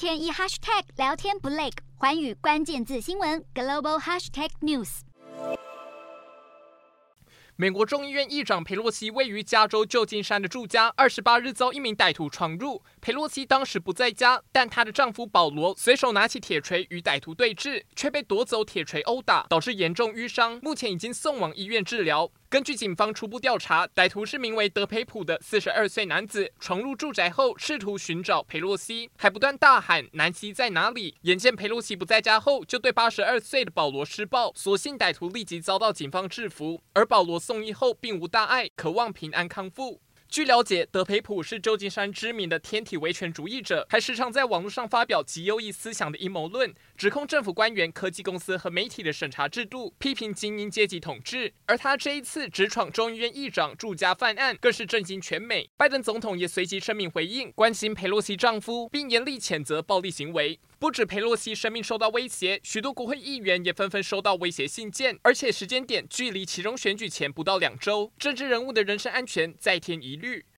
天一 hashtag 聊天不累，寰宇关键字新闻 global hashtag news。美国众议院议长佩洛西位于加州旧金山的住家，二十八日遭一名歹徒闯入。佩洛西当时不在家，但她的丈夫保罗随手拿起铁锤与歹徒对峙，却被夺走铁锤殴打，导致严重瘀伤，目前已经送往医院治疗。根据警方初步调查，歹徒是名为德培普的四十二岁男子，闯入住宅后试图寻找佩洛西，还不断大喊“南希在哪里”。眼见佩洛西不在家后，就对八十二岁的保罗施暴，所幸歹徒立即遭到警方制服，而保罗送医后并无大碍，渴望平安康复。据了解，德培普是旧金山知名的天体维权主义者，还时常在网络上发表极右翼思想的阴谋论，指控政府官员、科技公司和媒体的审查制度，批评精英阶级统治。而他这一次直闯众议院议长住家犯案，更是震惊全美。拜登总统也随即声明回应，关心佩洛西丈夫，并严厉谴责暴力行为。不止佩洛西生命受到威胁，许多国会议员也纷纷收到威胁信件，而且时间点距离其中选举前不到两周，政治人物的人身安全再添疑 élu